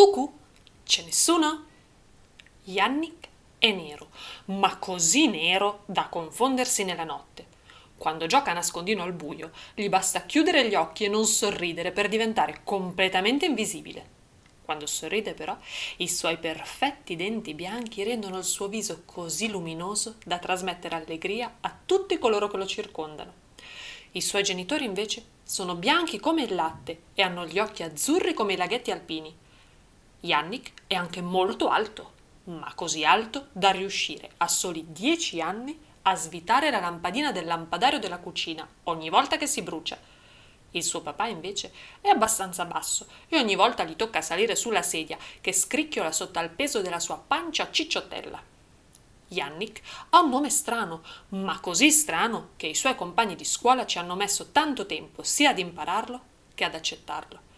Cucù, c'è nessuno? Yannick è nero, ma così nero da confondersi nella notte. Quando gioca a nascondino al buio, gli basta chiudere gli occhi e non sorridere per diventare completamente invisibile. Quando sorride però, i suoi perfetti denti bianchi rendono il suo viso così luminoso da trasmettere allegria a tutti coloro che lo circondano. I suoi genitori invece sono bianchi come il latte e hanno gli occhi azzurri come i laghetti alpini. Yannick è anche molto alto, ma così alto da riuscire a soli dieci anni a svitare la lampadina del lampadario della cucina ogni volta che si brucia il suo papà invece è abbastanza basso e ogni volta gli tocca salire sulla sedia che scricchiola sotto al peso della sua pancia cicciottella. Yannick ha un nome strano, ma così strano che i suoi compagni di scuola ci hanno messo tanto tempo sia ad impararlo che ad accettarlo.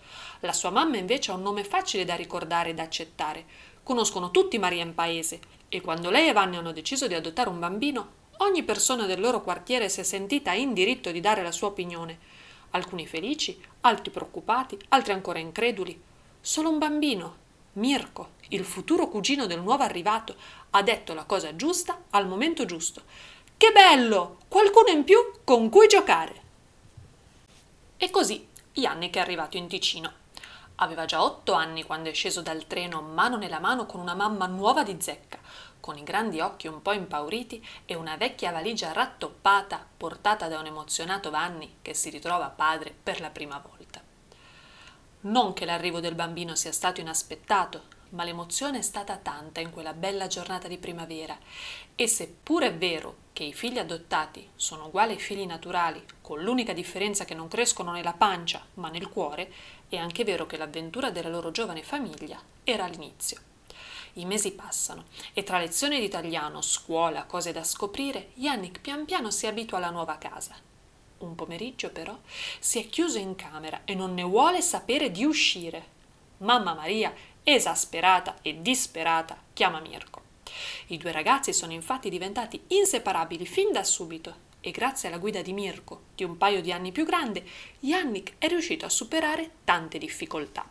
La sua mamma invece ha un nome facile da ricordare e da accettare. Conoscono tutti Maria in paese e quando lei e Vanni hanno deciso di adottare un bambino, ogni persona del loro quartiere si è sentita in diritto di dare la sua opinione alcuni felici, altri preoccupati, altri ancora increduli. Solo un bambino, Mirko, il futuro cugino del nuovo arrivato, ha detto la cosa giusta al momento giusto. Che bello! Qualcuno in più con cui giocare! E così Yannick è arrivato in Ticino. Aveva già otto anni quando è sceso dal treno mano nella mano con una mamma nuova di zecca, con i grandi occhi un po' impauriti e una vecchia valigia rattoppata portata da un emozionato Vanni che si ritrova padre per la prima volta. Non che l'arrivo del bambino sia stato inaspettato, ma l'emozione è stata tanta in quella bella giornata di primavera e seppur è vero che i figli adottati sono uguali ai figli naturali, con l'unica differenza che non crescono nella pancia ma nel cuore, è anche vero che l'avventura della loro giovane famiglia era all'inizio. I mesi passano e tra lezioni di italiano, scuola, cose da scoprire, Yannick pian piano si abitua alla nuova casa. Un pomeriggio però si è chiuso in camera e non ne vuole sapere di uscire. Mamma Maria, esasperata e disperata, chiama Mirko. I due ragazzi sono infatti diventati inseparabili fin da subito e grazie alla guida di Mirko, di un paio di anni più grande, Yannick è riuscito a superare tante difficoltà.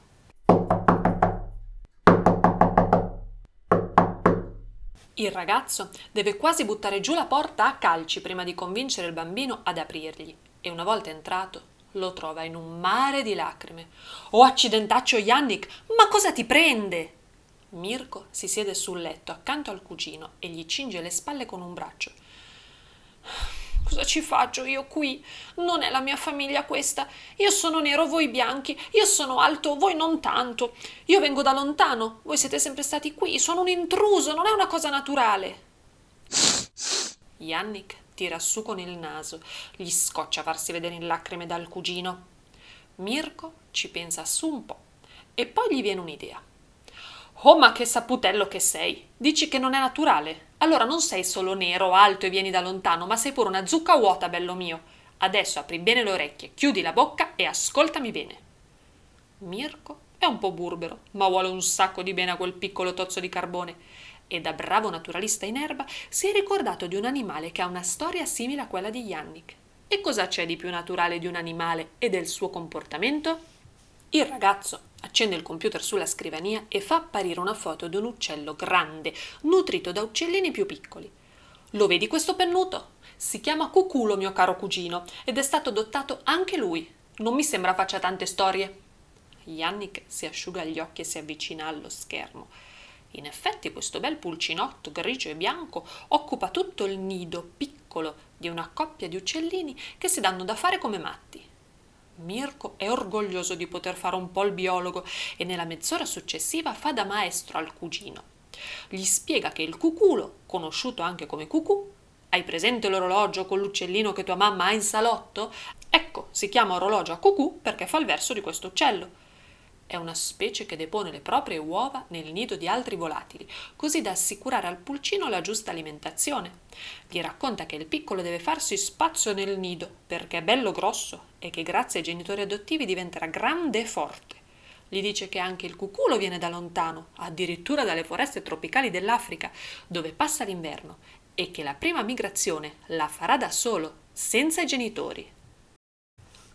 Il ragazzo deve quasi buttare giù la porta a calci prima di convincere il bambino ad aprirgli e una volta entrato lo trova in un mare di lacrime. Oh accidentaccio Yannick, ma cosa ti prende? Mirko si siede sul letto accanto al cugino e gli cinge le spalle con un braccio. Cosa ci faccio io qui? Non è la mia famiglia questa. Io sono nero, voi bianchi. Io sono alto, voi non tanto. Io vengo da lontano, voi siete sempre stati qui. Sono un intruso, non è una cosa naturale. Yannick tira su con il naso, gli scoccia farsi vedere in lacrime dal cugino. Mirko ci pensa su un po' e poi gli viene un'idea. Oh, ma che saputello che sei! Dici che non è naturale? Allora non sei solo nero, alto e vieni da lontano, ma sei pure una zucca vuota, bello mio. Adesso apri bene le orecchie, chiudi la bocca e ascoltami bene. Mirko è un po' burbero, ma vuole un sacco di bene a quel piccolo tozzo di carbone. E da bravo naturalista in erba si è ricordato di un animale che ha una storia simile a quella di Yannick. E cosa c'è di più naturale di un animale e del suo comportamento? Il ragazzo accende il computer sulla scrivania e fa apparire una foto di un uccello grande, nutrito da uccellini più piccoli. Lo vedi questo pennuto? Si chiama Cuculo, mio caro cugino, ed è stato adottato anche lui. Non mi sembra faccia tante storie. Yannick si asciuga gli occhi e si avvicina allo schermo. In effetti questo bel pulcinotto grigio e bianco occupa tutto il nido piccolo di una coppia di uccellini che si danno da fare come matti. Mirko è orgoglioso di poter fare un po' il biologo e nella mezz'ora successiva fa da maestro al cugino. Gli spiega che il cuculo, conosciuto anche come cucù, hai presente l'orologio con l'uccellino che tua mamma ha in salotto? Ecco, si chiama orologio a cucù perché fa il verso di questo uccello. È una specie che depone le proprie uova nel nido di altri volatili, così da assicurare al pulcino la giusta alimentazione. Gli racconta che il piccolo deve farsi spazio nel nido perché è bello grosso e che grazie ai genitori adottivi diventerà grande e forte. Gli dice che anche il cuculo viene da lontano, addirittura dalle foreste tropicali dell'Africa, dove passa l'inverno, e che la prima migrazione la farà da solo, senza i genitori.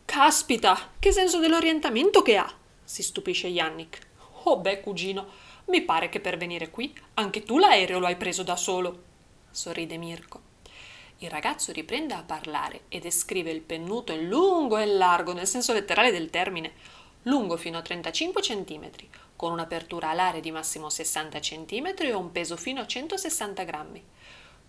Caspita, che senso dell'orientamento che ha! Si stupisce Yannick. Oh beh, cugino, mi pare che per venire qui anche tu l'aereo lo hai preso da solo. Sorride Mirko. Il ragazzo riprende a parlare e descrive il pennuto in lungo e largo, nel senso letterale del termine, lungo fino a 35 cm, con un'apertura alare di massimo 60 cm e un peso fino a 160 grammi.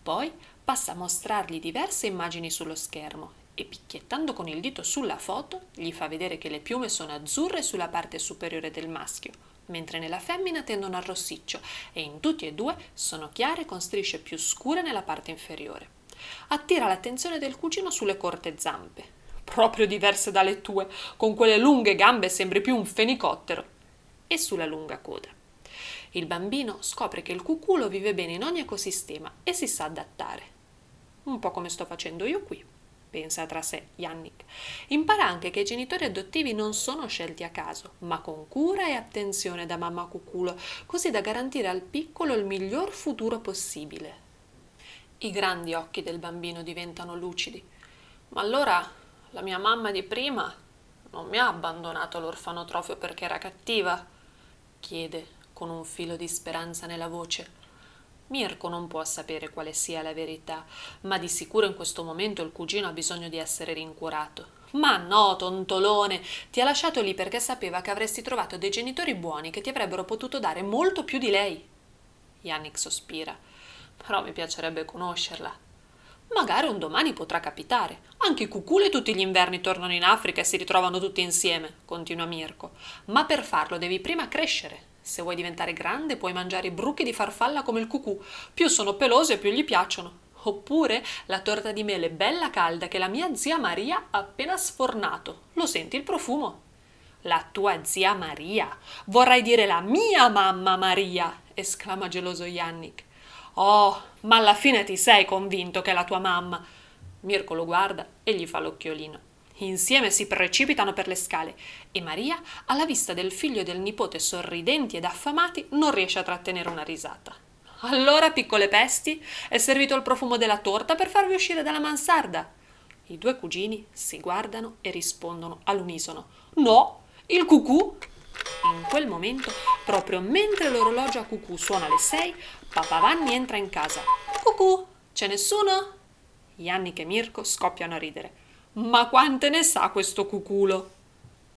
Poi passa a mostrargli diverse immagini sullo schermo e picchiettando con il dito sulla foto gli fa vedere che le piume sono azzurre sulla parte superiore del maschio, mentre nella femmina tendono al rossiccio e in tutti e due sono chiare con strisce più scure nella parte inferiore. Attira l'attenzione del cugino sulle corte zampe, proprio diverse dalle tue, con quelle lunghe gambe sembri più un fenicottero, e sulla lunga coda. Il bambino scopre che il cuculo vive bene in ogni ecosistema e si sa adattare. Un po' come sto facendo io qui pensa tra sé Yannick. Impara anche che i genitori adottivi non sono scelti a caso, ma con cura e attenzione da mamma cuculo, così da garantire al piccolo il miglior futuro possibile. I grandi occhi del bambino diventano lucidi. Ma allora la mia mamma di prima non mi ha abbandonato all'orfanotrofio perché era cattiva? chiede con un filo di speranza nella voce. Mirko non può sapere quale sia la verità, ma di sicuro in questo momento il cugino ha bisogno di essere rincuorato. Ma no, tontolone, ti ha lasciato lì perché sapeva che avresti trovato dei genitori buoni che ti avrebbero potuto dare molto più di lei. Yannick sospira. Però mi piacerebbe conoscerla. Magari un domani potrà capitare. Anche i cuculi tutti gli inverni tornano in Africa e si ritrovano tutti insieme, continua Mirko. Ma per farlo devi prima crescere. Se vuoi diventare grande puoi mangiare bruchi di farfalla come il cucù. Più sono pelosi e più gli piacciono. Oppure la torta di mele bella calda che la mia zia Maria ha appena sfornato. Lo senti il profumo? La tua zia Maria. Vorrai dire la mia mamma Maria, esclama geloso Yannick. Oh, ma alla fine ti sei convinto che è la tua mamma. Mirko lo guarda e gli fa l'occhiolino. Insieme si precipitano per le scale e Maria, alla vista del figlio e del nipote sorridenti ed affamati, non riesce a trattenere una risata. Allora, piccole pesti, è servito il profumo della torta per farvi uscire dalla mansarda. I due cugini si guardano e rispondono all'unisono: No, il cucù. In quel momento, proprio mentre l'orologio a cucù suona alle sei, papà Vanni entra in casa. Cucù, c'è nessuno? Yannick e Mirko scoppiano a ridere. Ma quante ne sa questo cuculo?